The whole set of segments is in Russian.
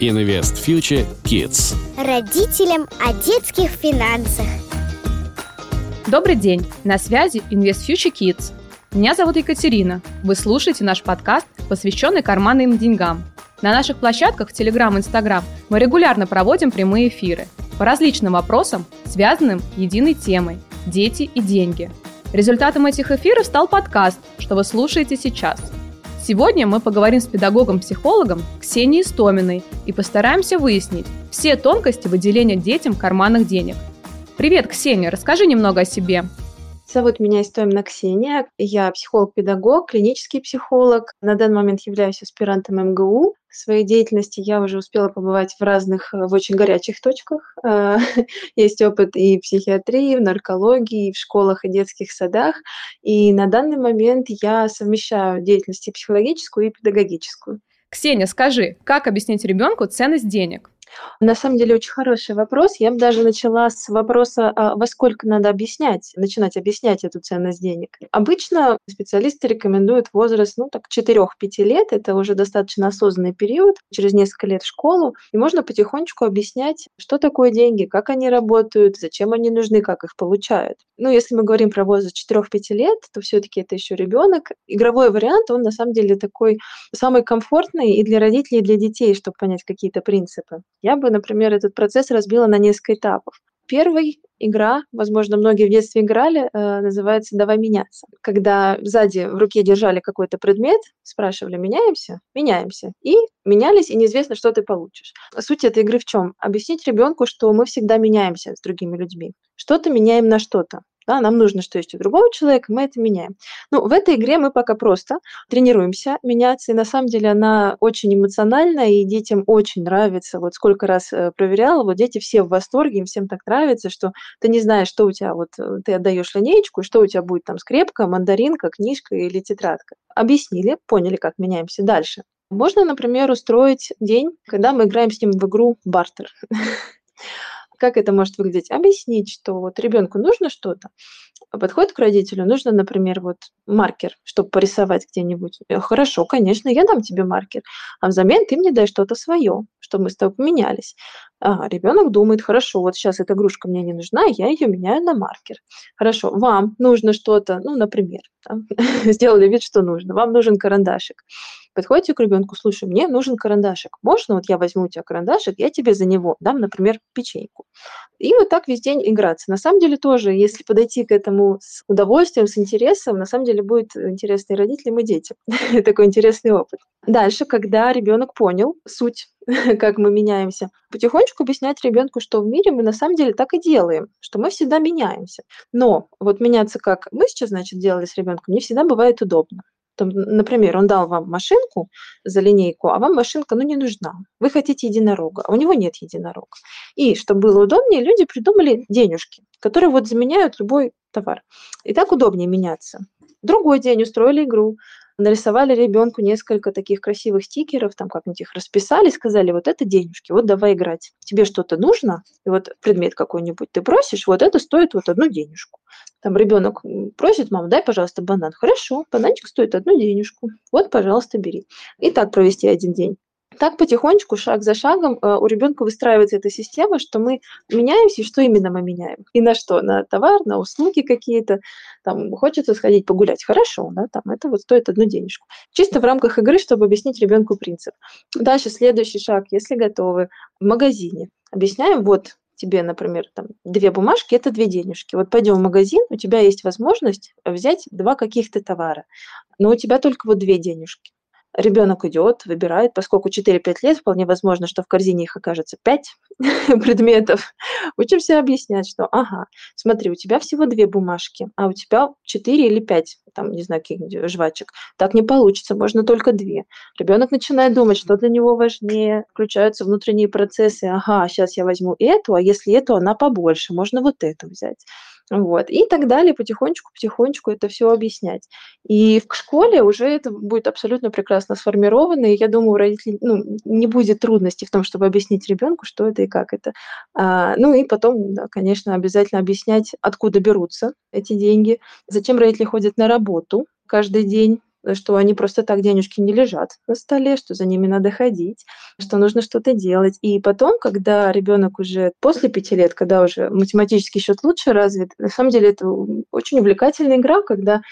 Invest Future Kids. Родителям о детских финансах. Добрый день! На связи Invest Future Kids. Меня зовут Екатерина. Вы слушаете наш подкаст, посвященный карманным деньгам. На наших площадках в Telegram и Instagram мы регулярно проводим прямые эфиры по различным вопросам, связанным единой темой – дети и деньги. Результатом этих эфиров стал подкаст, что вы слушаете сейчас – Сегодня мы поговорим с педагогом-психологом Ксенией Стоминой и постараемся выяснить все тонкости выделения детям карманных денег. Привет, Ксения, расскажи немного о себе. Зовут меня Истомина Ксения. Я психолог-педагог, клинический психолог. На данный момент являюсь аспирантом МГУ. В своей деятельности я уже успела побывать в разных, в очень горячих точках. А, есть опыт и в психиатрии, в наркологии, и в школах и детских садах. И на данный момент я совмещаю деятельность и психологическую, и педагогическую. Ксения, скажи, как объяснить ребенку ценность денег? На самом деле очень хороший вопрос. Я бы даже начала с вопроса, а во сколько надо объяснять, начинать объяснять эту ценность денег. Обычно специалисты рекомендуют возраст, ну, так, 4-5 лет. Это уже достаточно осознанный период, через несколько лет в школу. И можно потихонечку объяснять, что такое деньги, как они работают, зачем они нужны, как их получают. Ну, если мы говорим про возраст 4-5 лет, то все-таки это еще ребенок. Игровой вариант, он на самом деле такой самый комфортный и для родителей, и для детей, чтобы понять какие-то принципы. Я бы, например, этот процесс разбила на несколько этапов. Первый игра, возможно, многие в детстве играли, э, называется «давай меняться». Когда сзади в руке держали какой-то предмет, спрашивали «меняемся?» «Меняемся». И менялись, и неизвестно, что ты получишь. Суть этой игры в чем? Объяснить ребенку, что мы всегда меняемся с другими людьми. Что-то меняем на что-то. Да, нам нужно, что есть у другого человека, мы это меняем. Ну, в этой игре мы пока просто тренируемся меняться, и на самом деле она очень эмоциональная, и детям очень нравится. Вот сколько раз э, проверяла, вот дети все в восторге, им всем так нравится, что ты не знаешь, что у тебя, вот э, ты отдаешь линеечку, что у тебя будет там скрепка, мандаринка, книжка или тетрадка. Объяснили, поняли, как меняемся дальше. Можно, например, устроить день, когда мы играем с ним в игру бартер. Как это может выглядеть? Объяснить, что вот ребенку нужно что-то, подходит к родителю, нужно, например, вот маркер, чтобы порисовать где-нибудь. «Э, хорошо, конечно, я дам тебе маркер, а взамен ты мне дай что-то свое, чтобы мы с тобой поменялись. Ага, ребенок думает, хорошо, вот сейчас эта игрушка мне не нужна, я ее меняю на маркер. Хорошо, вам нужно что-то, ну, например, да, сделали вид, что нужно, вам нужен карандашик. Подходите к ребенку, слушай, мне нужен карандашик. Можно вот я возьму у тебя карандашик, я тебе за него дам, например, печеньку. И вот так весь день играться. На самом деле тоже, если подойти к этому с удовольствием, с интересом, на самом деле будет интересно и родителям, и детям. Такой интересный опыт. Дальше, когда ребенок понял суть, как мы меняемся, потихонечку объяснять ребенку, что в мире мы на самом деле так и делаем, что мы всегда меняемся. Но вот меняться, как мы сейчас, значит, делали с ребенком, не всегда бывает удобно. Там, например, он дал вам машинку за линейку, а вам машинка ну, не нужна. Вы хотите единорога, а у него нет единорога. И чтобы было удобнее, люди придумали денежки, которые вот заменяют любой товар. И так удобнее меняться. Другой день устроили игру нарисовали ребенку несколько таких красивых стикеров, там как-нибудь их расписали, сказали, вот это денежки, вот давай играть. Тебе что-то нужно, и вот предмет какой-нибудь ты просишь, вот это стоит вот одну денежку. Там ребенок просит, мама, дай, пожалуйста, банан. Хорошо, бананчик стоит одну денежку. Вот, пожалуйста, бери. И так провести один день. Так потихонечку, шаг за шагом э, у ребенка выстраивается эта система, что мы меняемся, и что именно мы меняем. И на что? На товар, на услуги какие-то. Там хочется сходить погулять. Хорошо, да, там это вот стоит одну денежку. Чисто в рамках игры, чтобы объяснить ребенку принцип. Дальше следующий шаг, если готовы, в магазине. Объясняем, вот тебе, например, там, две бумажки, это две денежки. Вот пойдем в магазин, у тебя есть возможность взять два каких-то товара, но у тебя только вот две денежки. Ребенок идет, выбирает, поскольку 4-5 лет, вполне возможно, что в корзине их окажется 5 предметов. Учимся объяснять, что, ага, смотри, у тебя всего две бумажки, а у тебя 4 или 5, там, не знаю, каких-нибудь жвачек. Так не получится, можно только две. Ребенок начинает думать, что для него важнее, включаются внутренние процессы. Ага, сейчас я возьму эту, а если эту, она побольше, можно вот эту взять. Вот. И так далее, потихонечку-потихонечку это все объяснять. И в школе уже это будет абсолютно прекрасно сформировано, и я думаю, у родителей ну, не будет трудностей в том, чтобы объяснить ребенку, что это и как это. А, ну и потом, да, конечно, обязательно объяснять, откуда берутся эти деньги, зачем родители ходят на работу каждый день, что они просто так денежки не лежат на столе, что за ними надо ходить, что нужно что-то делать. И потом, когда ребенок уже после пяти лет, когда уже математический счет лучше развит, на самом деле это очень увлекательная игра, когда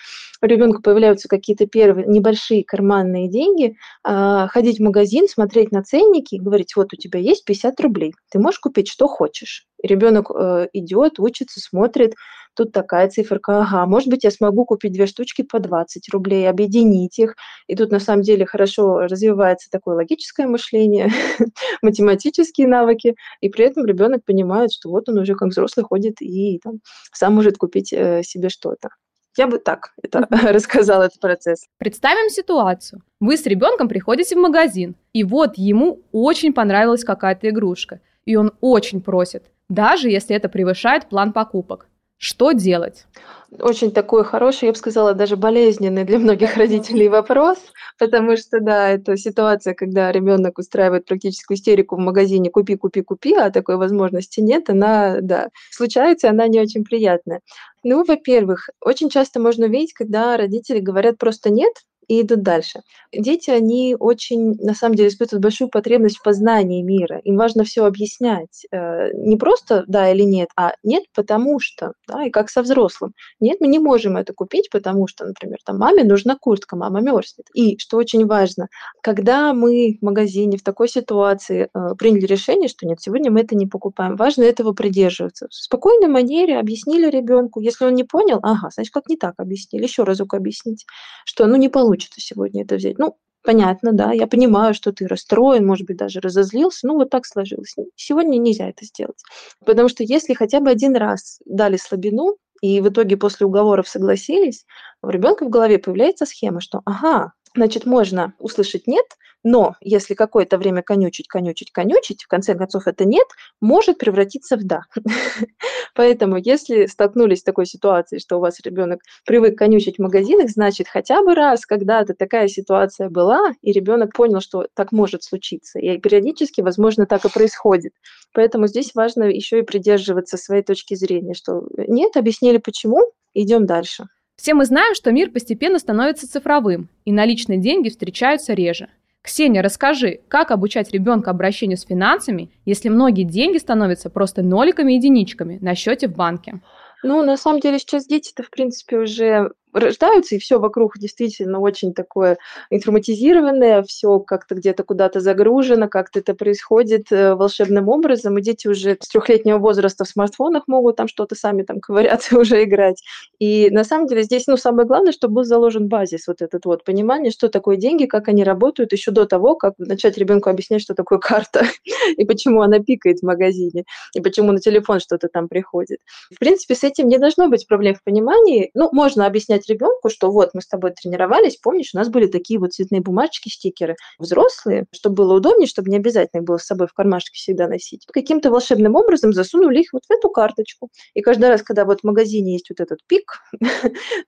у ребенка появляются какие-то первые небольшие карманные деньги, а, ходить в магазин, смотреть на ценники, говорить, вот у тебя есть 50 рублей, ты можешь купить что хочешь. И ребенок э, идет, учится, смотрит, тут такая циферка, ага, может быть, я смогу купить две штучки по 20 рублей, объединить их. И тут на самом деле хорошо развивается такое логическое мышление, математические навыки, и при этом ребенок понимает, что вот он уже как взрослый ходит и там, сам может купить э, себе что-то. Я бы так это рассказала этот процесс. Представим ситуацию. Вы с ребенком приходите в магазин, и вот ему очень понравилась какая-то игрушка, и он очень просит, даже если это превышает план покупок. Что делать? Очень такой хороший, я бы сказала, даже болезненный для многих родителей вопрос, потому что, да, это ситуация, когда ребенок устраивает практическую истерику в магазине «купи, купи, купи», а такой возможности нет, она, да, случается, она не очень приятная. Ну, во-первых, очень часто можно увидеть, когда родители говорят просто «нет», и идут дальше. Дети, они очень, на самом деле, испытывают большую потребность в познании мира. Им важно все объяснять. Э, не просто да или нет, а нет, потому что. Да, и как со взрослым. Нет, мы не можем это купить, потому что, например, там маме нужна куртка, мама мерзнет. И, что очень важно, когда мы в магазине в такой ситуации э, приняли решение, что нет, сегодня мы это не покупаем, важно этого придерживаться. В спокойной манере объяснили ребенку. Если он не понял, ага, значит, как не так объяснили, еще разок объяснить, что ну не получится получится сегодня это взять. Ну, понятно, да, я понимаю, что ты расстроен, может быть, даже разозлился, ну, вот так сложилось. Сегодня нельзя это сделать. Потому что если хотя бы один раз дали слабину, и в итоге после уговоров согласились, у ребенка в голове появляется схема, что, ага, значит, можно услышать «нет», но если какое-то время конючить, конючить, конючить, в конце концов это нет, может превратиться в да. Поэтому, если столкнулись с такой ситуацией, что у вас ребенок привык конючить в магазинах, значит, хотя бы раз когда-то такая ситуация была, и ребенок понял, что так может случиться. И периодически, возможно, так и происходит. Поэтому здесь важно еще и придерживаться своей точки зрения, что нет, объяснили почему, идем дальше. Все мы знаем, что мир постепенно становится цифровым, и наличные деньги встречаются реже. Ксения, расскажи, как обучать ребенка обращению с финансами, если многие деньги становятся просто ноликами и единичками на счете в банке? Ну, на самом деле сейчас дети-то, в принципе, уже рождаются, и все вокруг действительно очень такое информатизированное, все как-то где-то куда-то загружено, как-то это происходит э, волшебным образом, и дети уже с трехлетнего возраста в смартфонах могут там что-то сами там ковыряться уже играть. И на самом деле здесь, ну, самое главное, чтобы был заложен базис, вот этот вот понимание, что такое деньги, как они работают, еще до того, как начать ребенку объяснять, что такое карта, и почему она пикает в магазине, и почему на телефон что-то там приходит. В принципе, с этим не должно быть проблем в понимании. Ну, можно объяснять сказать ребенку, что вот мы с тобой тренировались, помнишь, у нас были такие вот цветные бумажки, стикеры, взрослые, чтобы было удобнее, чтобы не обязательно их было с собой в кармашке всегда носить. Каким-то волшебным образом засунули их вот в эту карточку. И каждый раз, когда вот в магазине есть вот этот пик,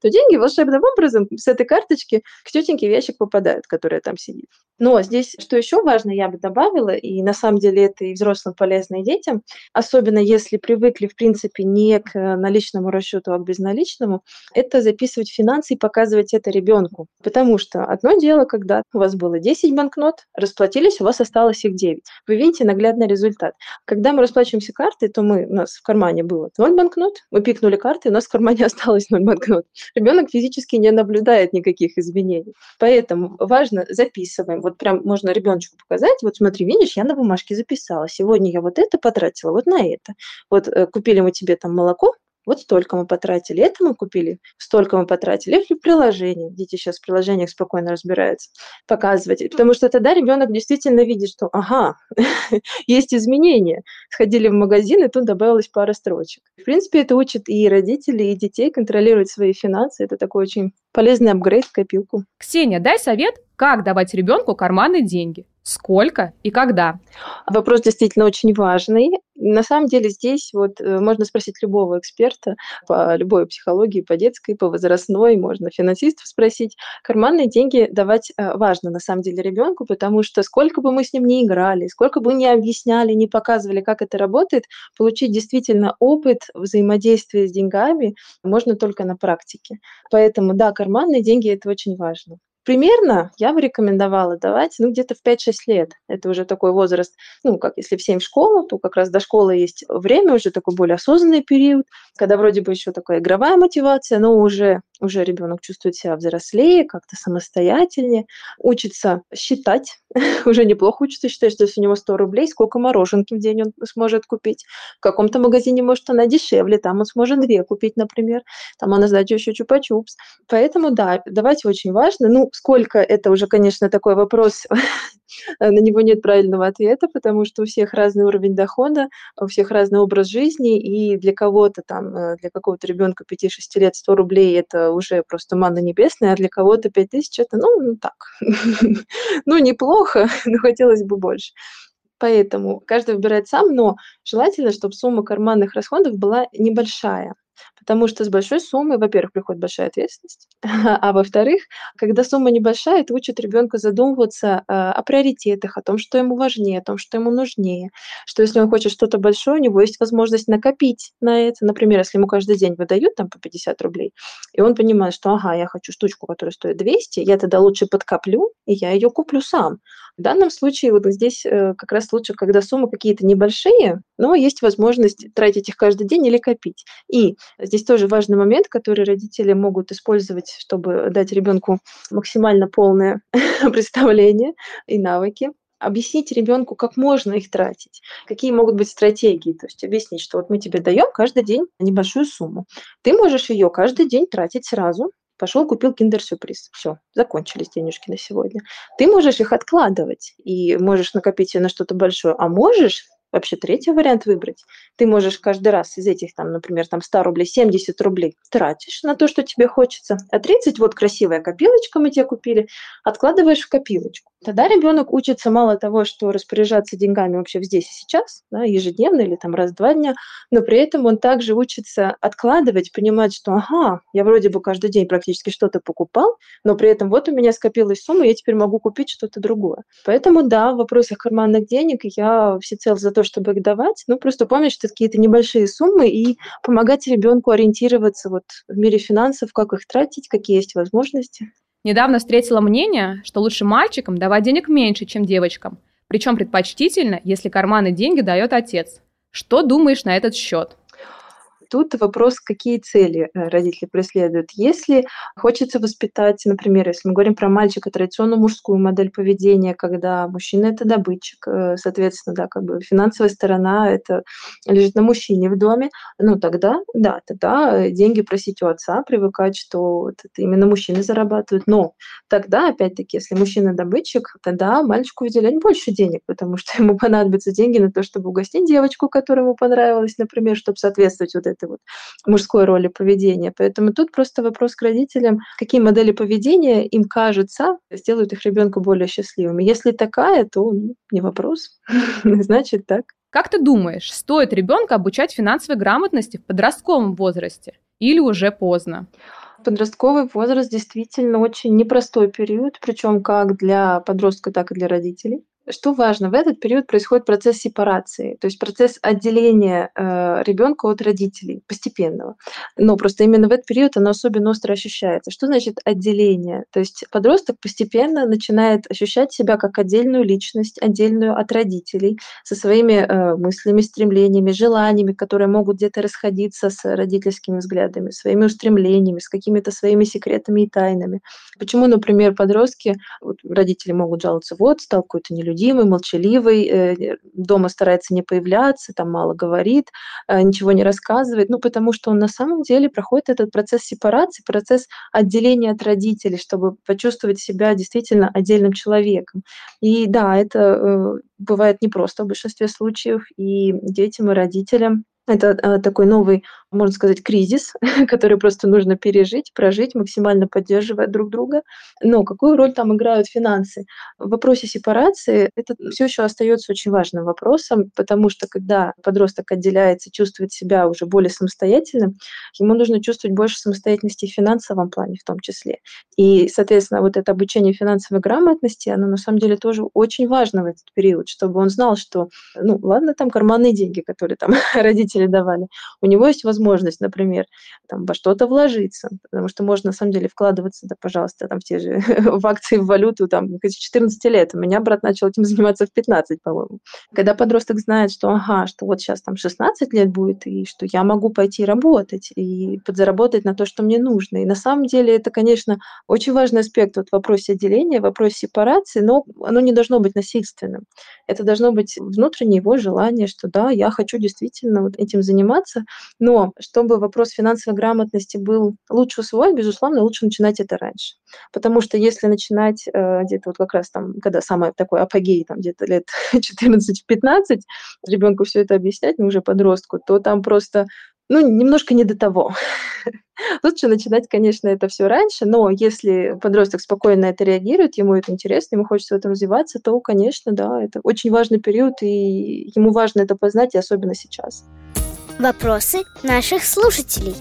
то деньги волшебным образом с этой карточки к тетеньке в ящик попадают, которая там сидит. Но здесь, что еще важно, я бы добавила, и на самом деле это и взрослым полезно, и детям, особенно если привыкли, в принципе, не к наличному расчету, а к безналичному, это записывать финансы и показывать это ребенку. Потому что одно дело, когда у вас было 10 банкнот, расплатились, у вас осталось их 9. Вы видите наглядный результат. Когда мы расплачиваемся картой, то мы, у нас в кармане было 0 банкнот, мы пикнули карты, у нас в кармане осталось 0 банкнот. Ребенок физически не наблюдает никаких изменений. Поэтому важно записываем. Вот прям можно ребеночку показать, вот смотри, видишь, я на бумажке записала. Сегодня я вот это потратила, вот на это. Вот э, купили мы тебе там молоко, вот столько мы потратили, это мы купили, столько мы потратили. Или в приложении, дети сейчас в приложениях спокойно разбираются, показывать. Потому что тогда ребенок действительно видит, что ага, есть изменения. Сходили в магазин, и тут добавилась пара строчек. В принципе, это учит и родителей, и детей контролировать свои финансы. Это такой очень полезный апгрейд в копилку. Ксения, дай совет, как давать ребенку карманные деньги. Сколько и когда? Вопрос действительно очень важный. На самом деле здесь вот э, можно спросить любого эксперта по любой психологии, по детской, по возрастной, можно финансистов спросить. Карманные деньги давать э, важно на самом деле ребенку, потому что сколько бы мы с ним ни играли, сколько бы ни объясняли, ни показывали, как это работает, получить действительно опыт взаимодействия с деньгами можно только на практике. Поэтому да, карманные деньги это очень важно примерно я бы рекомендовала давать, ну, где-то в 5-6 лет. Это уже такой возраст, ну, как если в 7 в школу, то как раз до школы есть время, уже такой более осознанный период, когда вроде бы еще такая игровая мотивация, но уже, уже ребенок чувствует себя взрослее, как-то самостоятельнее, учится считать, уже неплохо учится считать, что если у него 100 рублей, сколько мороженки в день он сможет купить. В каком-то магазине, может, она дешевле, там он сможет две купить, например, там она сдать еще чупа-чупс. Поэтому, да, давать очень важно. Ну, сколько, это уже, конечно, такой вопрос, на него нет правильного ответа, потому что у всех разный уровень дохода, у всех разный образ жизни, и для кого-то там, э, для какого-то ребенка 5-6 лет 100 рублей – это уже просто манна небесная, а для кого-то 5 тысяч – это, ну, ну так, ну, неплохо, но хотелось бы больше. Поэтому каждый выбирает сам, но желательно, чтобы сумма карманных расходов была небольшая. Потому что с большой суммой, во-первых, приходит большая ответственность, а во-вторых, когда сумма небольшая, это учит ребенка задумываться э, о приоритетах, о том, что ему важнее, о том, что ему нужнее, что если он хочет что-то большое, у него есть возможность накопить на это. Например, если ему каждый день выдают там по 50 рублей, и он понимает, что ага, я хочу штучку, которая стоит 200, я тогда лучше подкоплю, и я ее куплю сам. В данном случае вот здесь э, как раз лучше, когда суммы какие-то небольшие, но есть возможность тратить их каждый день или копить. И здесь тоже важный момент, который родители могут использовать, чтобы дать ребенку максимально полное представление и навыки объяснить ребенку, как можно их тратить, какие могут быть стратегии, то есть объяснить, что вот мы тебе даем каждый день небольшую сумму. Ты можешь ее каждый день тратить сразу, Пошел, купил киндер-сюрприз. Все, закончились денежки на сегодня. Ты можешь их откладывать и можешь накопить себе на что-то большое, а можешь вообще третий вариант выбрать. Ты можешь каждый раз из этих, там, например, там 100 рублей, 70 рублей тратишь на то, что тебе хочется, а 30 вот красивая копилочка мы тебе купили, откладываешь в копилочку. Тогда ребенок учится мало того, что распоряжаться деньгами вообще здесь и сейчас, да, ежедневно или там раз в два дня, но при этом он также учится откладывать, понимать, что ага, я вроде бы каждый день практически что-то покупал, но при этом вот у меня скопилась сумма, я теперь могу купить что-то другое. Поэтому да, в вопросах карманных денег я всецело за то, чтобы их давать, ну просто помнить, что это какие-то небольшие суммы и помогать ребенку ориентироваться вот в мире финансов, как их тратить, какие есть возможности. Недавно встретила мнение, что лучше мальчикам давать денег меньше, чем девочкам. Причем предпочтительно, если карманы деньги дает отец. Что думаешь на этот счет? Тут вопрос, какие цели э, родители преследуют. Если хочется воспитать, например, если мы говорим про мальчика, традиционную мужскую модель поведения, когда мужчина – это добытчик, э, соответственно, да, как бы финансовая сторона – это лежит на мужчине в доме, ну тогда, да, тогда э, деньги просить у отца, привыкать, что вот это именно мужчины зарабатывают. Но тогда, опять-таки, если мужчина добытчик, тогда мальчику выделять больше денег, потому что ему понадобятся деньги на то, чтобы угостить девочку, которая ему понравилась, например, чтобы соответствовать вот этой вот мужской роли поведения. Поэтому тут просто вопрос к родителям, какие модели поведения им кажется сделают их ребенка более счастливыми. Если такая, то ну, не вопрос. Значит так. Как ты думаешь, стоит ребенка обучать финансовой грамотности в подростковом возрасте или уже поздно? Подростковый возраст действительно очень непростой период, причем как для подростка, так и для родителей. Что важно, в этот период происходит процесс сепарации, то есть процесс отделения э, ребенка от родителей постепенного. Но просто именно в этот период оно особенно остро ощущается. Что значит отделение? То есть подросток постепенно начинает ощущать себя как отдельную личность, отдельную от родителей, со своими э, мыслями, стремлениями, желаниями, которые могут где-то расходиться с родительскими взглядами, своими устремлениями, с какими-то своими секретами и тайнами. Почему, например, подростки, вот родители могут жаловаться, вот, стал какой-то нелюдимый, нелюдимый, молчаливый, э, дома старается не появляться, там мало говорит, э, ничего не рассказывает, ну, потому что он на самом деле проходит этот процесс сепарации, процесс отделения от родителей, чтобы почувствовать себя действительно отдельным человеком. И да, это э, бывает непросто в большинстве случаев, и детям, и родителям это э, такой новый, можно сказать, кризис, который просто нужно пережить, прожить, максимально поддерживая друг друга. Но какую роль там играют финансы? В вопросе сепарации это все еще остается очень важным вопросом, потому что когда подросток отделяется, чувствует себя уже более самостоятельным, ему нужно чувствовать больше самостоятельности в финансовом плане в том числе. И, соответственно, вот это обучение финансовой грамотности, оно на самом деле тоже очень важно в этот период, чтобы он знал, что, ну, ладно, там карманные деньги, которые там родители родители давали. У него есть возможность, например, там, во что-то вложиться, потому что можно, на самом деле, вкладываться, да, пожалуйста, там, в те же в акции, в валюту, там, с 14 лет. У меня брат начал этим заниматься в 15, по-моему. Когда подросток знает, что, ага, что вот сейчас там 16 лет будет, и что я могу пойти работать и подзаработать на то, что мне нужно. И на самом деле это, конечно, очень важный аспект вот в вопросе отделения, в вопросе сепарации, но оно не должно быть насильственным. Это должно быть внутреннее его желание, что да, я хочу действительно вот этим заниматься, но чтобы вопрос финансовой грамотности был лучше усвоен, безусловно, лучше начинать это раньше. Потому что если начинать э, где-то вот как раз там, когда самый такой апогей, там где-то лет 14-15, ребенку все это объяснять, ну уже подростку, то там просто ну, немножко не до того. Лучше начинать, конечно, это все раньше, но если подросток спокойно на это реагирует, ему это интересно, ему хочется в этом развиваться, то, конечно, да, это очень важный период, и ему важно это познать, и особенно сейчас. Вопросы наших слушателей.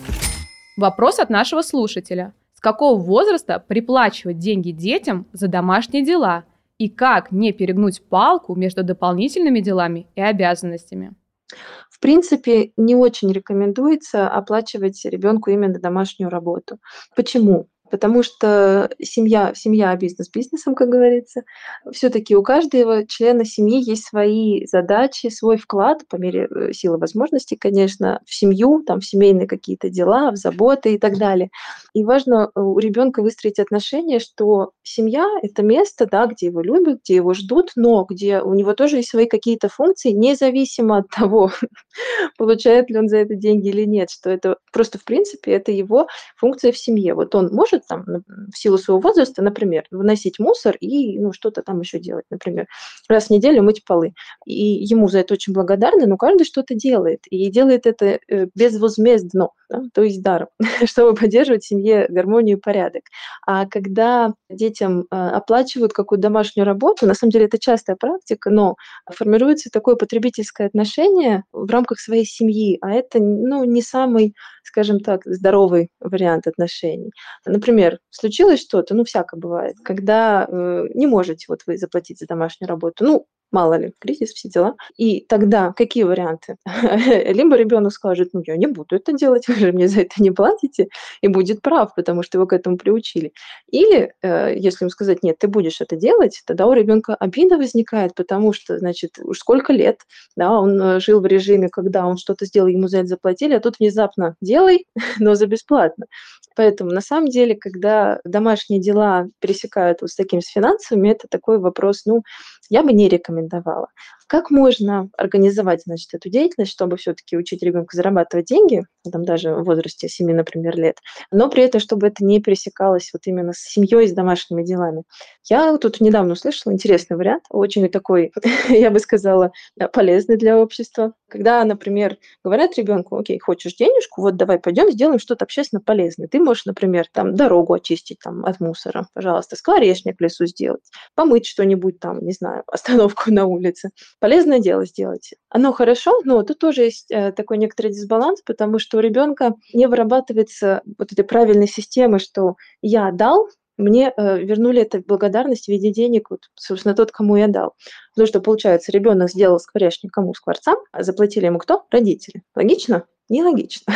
Вопрос от нашего слушателя. С какого возраста приплачивать деньги детям за домашние дела? И как не перегнуть палку между дополнительными делами и обязанностями? В принципе, не очень рекомендуется оплачивать ребенку именно домашнюю работу. Почему? Потому что семья, семья бизнес бизнесом, как говорится. Все-таки у каждого члена семьи есть свои задачи, свой вклад по мере э, силы возможностей, конечно, в семью, там, в семейные какие-то дела, в заботы и так далее. И важно э, у ребенка выстроить отношение, что семья – это место, да, где его любят, где его ждут, но где у него тоже есть свои какие-то функции, независимо от того, получает ли он за это деньги или нет, что это просто, в принципе, это его функция в семье. Вот он может может там в силу своего возраста, например, выносить мусор и ну, что-то там еще делать, например, раз в неделю мыть полы. И ему за это очень благодарны, но каждый что-то делает. И делает это э, безвозмездно, да, то есть даром, чтобы поддерживать в семье гармонию и порядок. А когда детям э, оплачивают какую-то домашнюю работу, на самом деле это частая практика, но формируется такое потребительское отношение в рамках своей семьи, а это ну, не самый, скажем так, здоровый вариант отношений. Например, например, случилось что-то, ну, всяко бывает, когда э, не можете вот вы заплатить за домашнюю работу, ну, мало ли, кризис, все дела. И тогда какие варианты? Либо ребенок скажет, ну, я не буду это делать, вы же мне за это не платите, и будет прав, потому что его к этому приучили. Или, э, если ему сказать, нет, ты будешь это делать, тогда у ребенка обида возникает, потому что, значит, уж сколько лет, да, он э, жил в режиме, когда он что-то сделал, ему за это заплатили, а тут внезапно делай, но за бесплатно. Поэтому, на самом деле, когда домашние дела пересекают вот с таким с финансовыми, это такой вопрос, ну, я бы не рекомендовала. Как можно организовать, значит, эту деятельность, чтобы все-таки учить ребенка зарабатывать деньги, там даже в возрасте 7, например, лет, но при этом, чтобы это не пересекалось вот именно с семьей с домашними делами. Я тут недавно услышала интересный вариант, очень такой, я бы сказала, полезный для общества. Когда, например, говорят ребенку, окей, хочешь денежку, вот давай пойдем сделаем что-то общественно полезное. Ты можешь, например, там дорогу очистить там, от мусора, пожалуйста, скворечник в лесу сделать, помыть что-нибудь там, не знаю, остановку на улице полезное дело сделать. Оно хорошо, но тут тоже есть э, такой некоторый дисбаланс, потому что у ребенка не вырабатывается вот этой правильной системы, что я дал, мне э, вернули это благодарность в виде денег, вот, собственно, тот, кому я дал. Потому что, получается, ребенок сделал скворечник кому? Скворцам, а заплатили ему кто? Родители. Логично? Нелогично.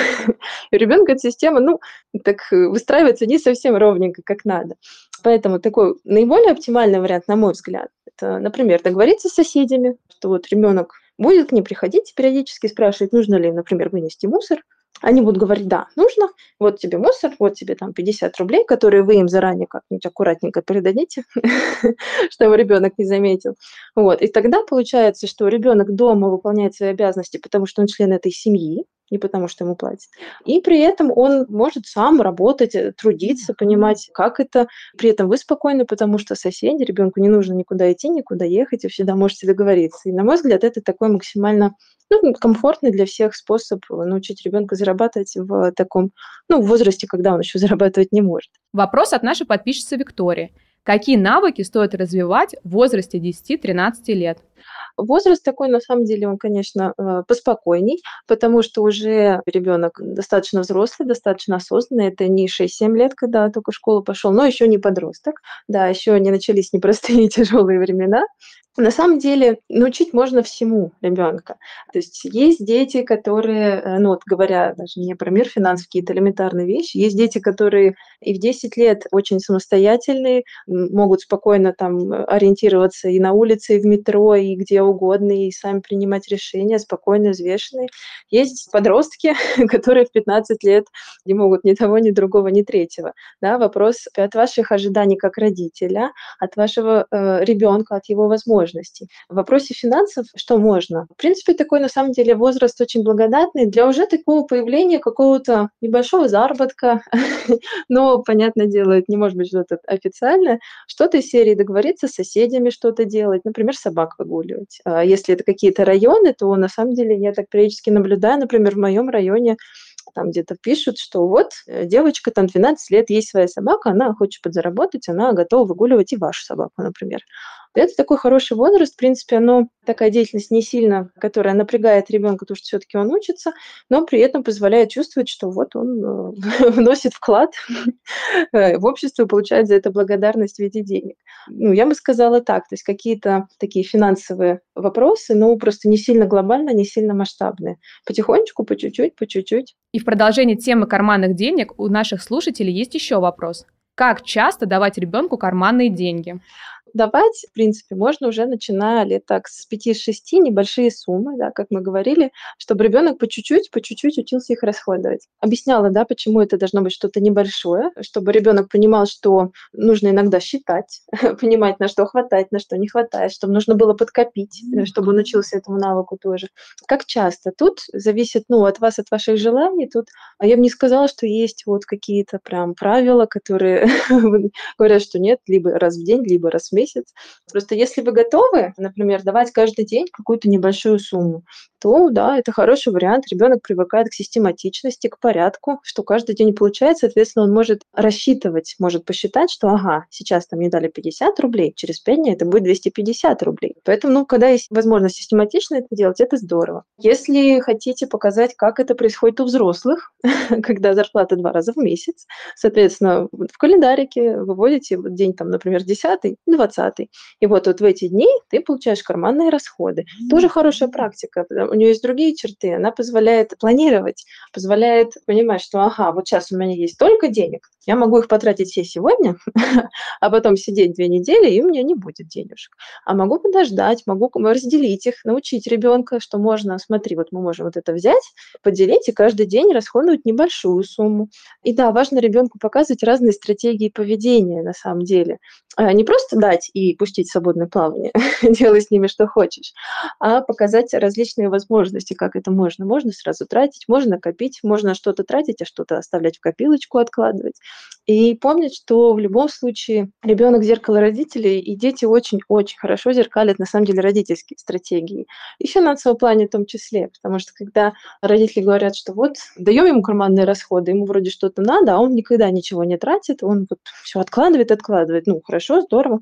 И у ребенка эта система, ну, так э, выстраивается не совсем ровненько, как надо. Поэтому такой наиболее оптимальный вариант, на мой взгляд, это, например, договориться с соседями, что вот ребенок будет к ним приходить периодически спрашивать, нужно ли, например, вынести мусор. Они будут говорить, да, нужно, вот тебе мусор, вот тебе там 50 рублей, которые вы им заранее как-нибудь аккуратненько передадите, чтобы ребенок не заметил. Вот. И тогда получается, что ребенок дома выполняет свои обязанности, потому что он член этой семьи, не потому что ему платят. И при этом он может сам работать, э, трудиться, понимать, как это. При этом вы спокойны, потому что соседи, ребенку не нужно никуда идти, никуда ехать, вы всегда можете договориться. И, на мой взгляд, это такой максимально ну, комфортный для всех способ научить ребенка зарабатывать в таком ну, возрасте, когда он еще зарабатывать не может. Вопрос от нашей подписчицы Виктории. Какие навыки стоит развивать в возрасте 10-13 лет? Возраст такой, на самом деле, он, конечно, э, поспокойней, потому что уже ребенок достаточно взрослый, достаточно осознанный. Это не 6-7 лет, когда только в школу пошел, но еще не подросток. Да, еще не начались непростые тяжелые времена. На самом деле научить можно всему ребенка. То есть есть дети, которые, э, ну вот говоря даже не про мир финансов, какие-то элементарные вещи, есть дети, которые и в 10 лет очень самостоятельные, могут спокойно там ориентироваться и на улице, и в метро, и где угодно, и сами принимать решения, спокойно, взвешенные. Есть подростки, которые в 15 лет не могут ни того, ни другого, ни третьего. Да, вопрос от ваших ожиданий как родителя, от вашего э, ребенка, от его возможностей. В вопросе финансов что можно? В принципе, такой на самом деле возраст очень благодатный для уже такого появления какого-то небольшого заработка, но, понятное дело, это не может быть что-то официальное, что-то из серии договориться с соседями что-то делать, например, собак выгуливать. А если это какие-то районы, то на самом деле я так периодически наблюдаю, например, в моем районе там где-то пишут, что вот э, девочка там 12 лет, есть своя собака, она хочет подзаработать, она готова выгуливать и вашу собаку, например. Это такой хороший возраст, в принципе, оно такая деятельность не сильно, которая напрягает ребенка, потому что все-таки он учится, но при этом позволяет чувствовать, что вот он э, вносит вклад э, в общество и получает за это благодарность в виде денег. Ну, я бы сказала так, то есть какие-то такие финансовые вопросы, но просто не сильно глобально, не сильно масштабные. Потихонечку, по чуть-чуть, по чуть-чуть. И в продолжении темы карманных денег у наших слушателей есть еще вопрос. Как часто давать ребенку карманные деньги? Давать, в принципе, можно уже начиная лет так с 5-6 небольшие суммы, да, как мы говорили, чтобы ребенок по чуть-чуть, по чуть-чуть учился их расходовать. Объясняла, да, почему это должно быть что-то небольшое, чтобы ребенок понимал, что нужно иногда считать, понимать, на что хватает, на что не хватает, чтобы нужно было подкопить, чтобы он учился этому навыку тоже. Как часто? Тут зависит, ну, от вас, от ваших желаний. Тут, а я бы не сказала, что есть вот какие-то прям правила, которые говорят, что нет, либо раз в день, либо раз в месяц, месяц. Просто если вы готовы, например, давать каждый день какую-то небольшую сумму, то да, это хороший вариант. Ребенок привыкает к систематичности, к порядку, что каждый день получается, соответственно, он может рассчитывать, может посчитать, что ага, сейчас там мне дали 50 рублей, через 5 дней это будет 250 рублей. Поэтому, ну, когда есть возможность систематично это делать, это здорово. Если хотите показать, как это происходит у взрослых, когда зарплата два раза в месяц, соответственно, в календарике выводите день, там, например, 10 20 20 И вот, вот в эти дни ты получаешь карманные расходы. Mm-hmm. Тоже хорошая практика. У нее есть другие черты. Она позволяет планировать, позволяет понимать, что ага, вот сейчас у меня есть столько денег, я могу их потратить все сегодня, а потом сидеть две недели, и у меня не будет денежек. А могу подождать, могу разделить их, научить ребенка, что можно, смотри, вот мы можем вот это взять, поделить и каждый день расходовать небольшую сумму. И да, важно ребенку показывать разные стратегии поведения на самом деле. А не просто дать и пустить в свободное плавание, делай с ними что хочешь, а показать различные возможности, как это можно. Можно сразу тратить, можно копить, можно что-то тратить, а что-то оставлять в копилочку, откладывать. И помнить, что в любом случае ребенок зеркало родителей, и дети очень-очень хорошо зеркалят на самом деле родительские стратегии. И финансовом плане в том числе, потому что когда родители говорят, что вот даем ему карманные расходы, ему вроде что-то надо, а он никогда ничего не тратит, он вот все откладывает, откладывает. Ну, хорошо, здорово.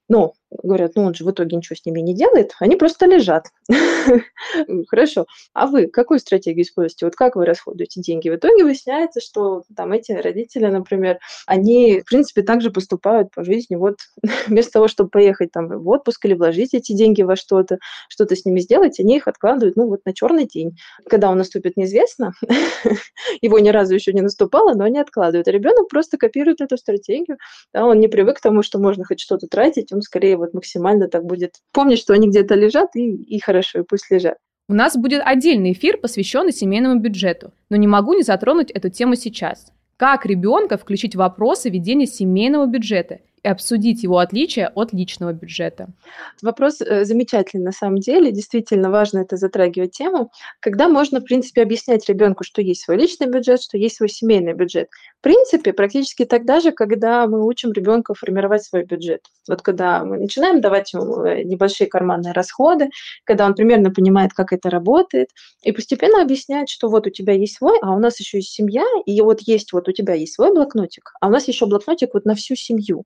Но говорят, ну он же в итоге ничего с ними не делает, они просто лежат. Хорошо. А вы какую стратегию используете? Вот как вы расходуете деньги? В итоге выясняется, что там эти родители, например, они, в принципе, также поступают по жизни. Вот вместо того, чтобы поехать там в отпуск или вложить эти деньги во что-то, что-то с ними сделать, они их откладывают, ну, вот на черный день. Когда он наступит, неизвестно. Его ни разу еще не наступало, но они откладывают. А ребенок просто копирует эту стратегию. Да, он не привык к тому, что можно хоть что-то тратить, он скорее вот максимально так будет помнить, что они где-то лежат, и, и хорошо, и пусть лежат. У нас будет отдельный эфир, посвященный семейному бюджету, но не могу не затронуть эту тему сейчас. Как ребенка включить вопросы ведения семейного бюджета и обсудить его отличия от личного бюджета. Вопрос э, замечательный на самом деле. Действительно важно это затрагивать тему. Когда можно, в принципе, объяснять ребенку, что есть свой личный бюджет, что есть свой семейный бюджет. В принципе, практически тогда же, когда мы учим ребенка формировать свой бюджет. Вот когда мы начинаем давать ему э, небольшие карманные расходы, когда он примерно понимает, как это работает, и постепенно объяснять, что вот у тебя есть свой, а у нас еще есть семья, и вот есть вот у тебя есть свой блокнотик, а у нас еще блокнотик вот на всю семью.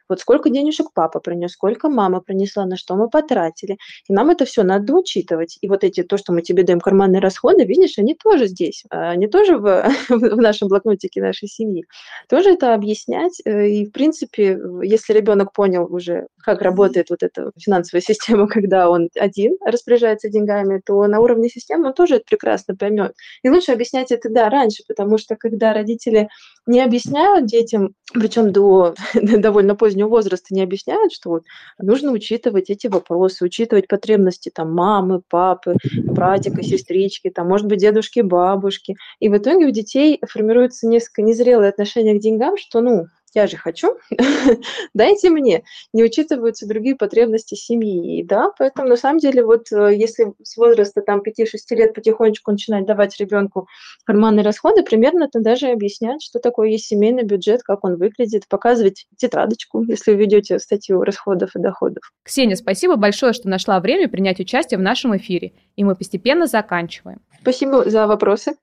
вот сколько денежек папа принес, сколько мама принесла, на что мы потратили. И нам это все надо учитывать. И вот эти, то, что мы тебе даем карманные расходы, видишь, они тоже здесь, а, они тоже в, в нашем блокнотике нашей семьи. Тоже это объяснять. Э, и, в принципе, если ребенок понял уже, как работает вот эта финансовая система, когда он один распоряжается деньгами, то на уровне системы он тоже это прекрасно поймет. И лучше объяснять это, да, раньше, потому что когда родители не объясняют детям, причем до довольно позднего возраста не объясняют, что вот нужно учитывать эти вопросы, учитывать потребности там мамы, папы, братика, сестрички, там, может быть, дедушки, бабушки. И в итоге у детей формируется несколько незрелое отношение к деньгам, что, ну, я же хочу, дайте мне. Не учитываются другие потребности семьи. Да, поэтому на самом деле вот э, если с возраста там 5-6 лет потихонечку начинать давать ребенку карманные расходы, примерно то даже объяснять, что такое есть семейный бюджет, как он выглядит, показывать тетрадочку, если вы ведете статью расходов и доходов. Ксения, спасибо большое, что нашла время принять участие в нашем эфире. И мы постепенно заканчиваем. Спасибо за вопросы.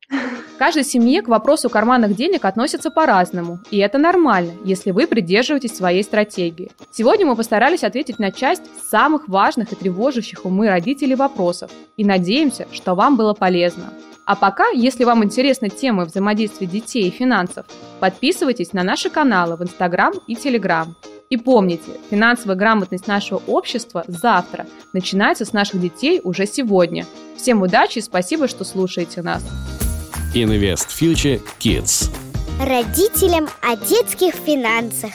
Каждой семье к вопросу карманных денег относятся по-разному, и это нормально, если вы придерживаетесь своей стратегии. Сегодня мы постарались ответить на часть самых важных и тревожащих умы родителей вопросов, и надеемся, что вам было полезно. А пока, если вам интересны темы взаимодействия детей и финансов, подписывайтесь на наши каналы в Инстаграм и Телеграм. И помните, финансовая грамотность нашего общества завтра начинается с наших детей уже сегодня. Всем удачи и спасибо, что слушаете нас. Invest Future Kids. Родителям о детских финансах.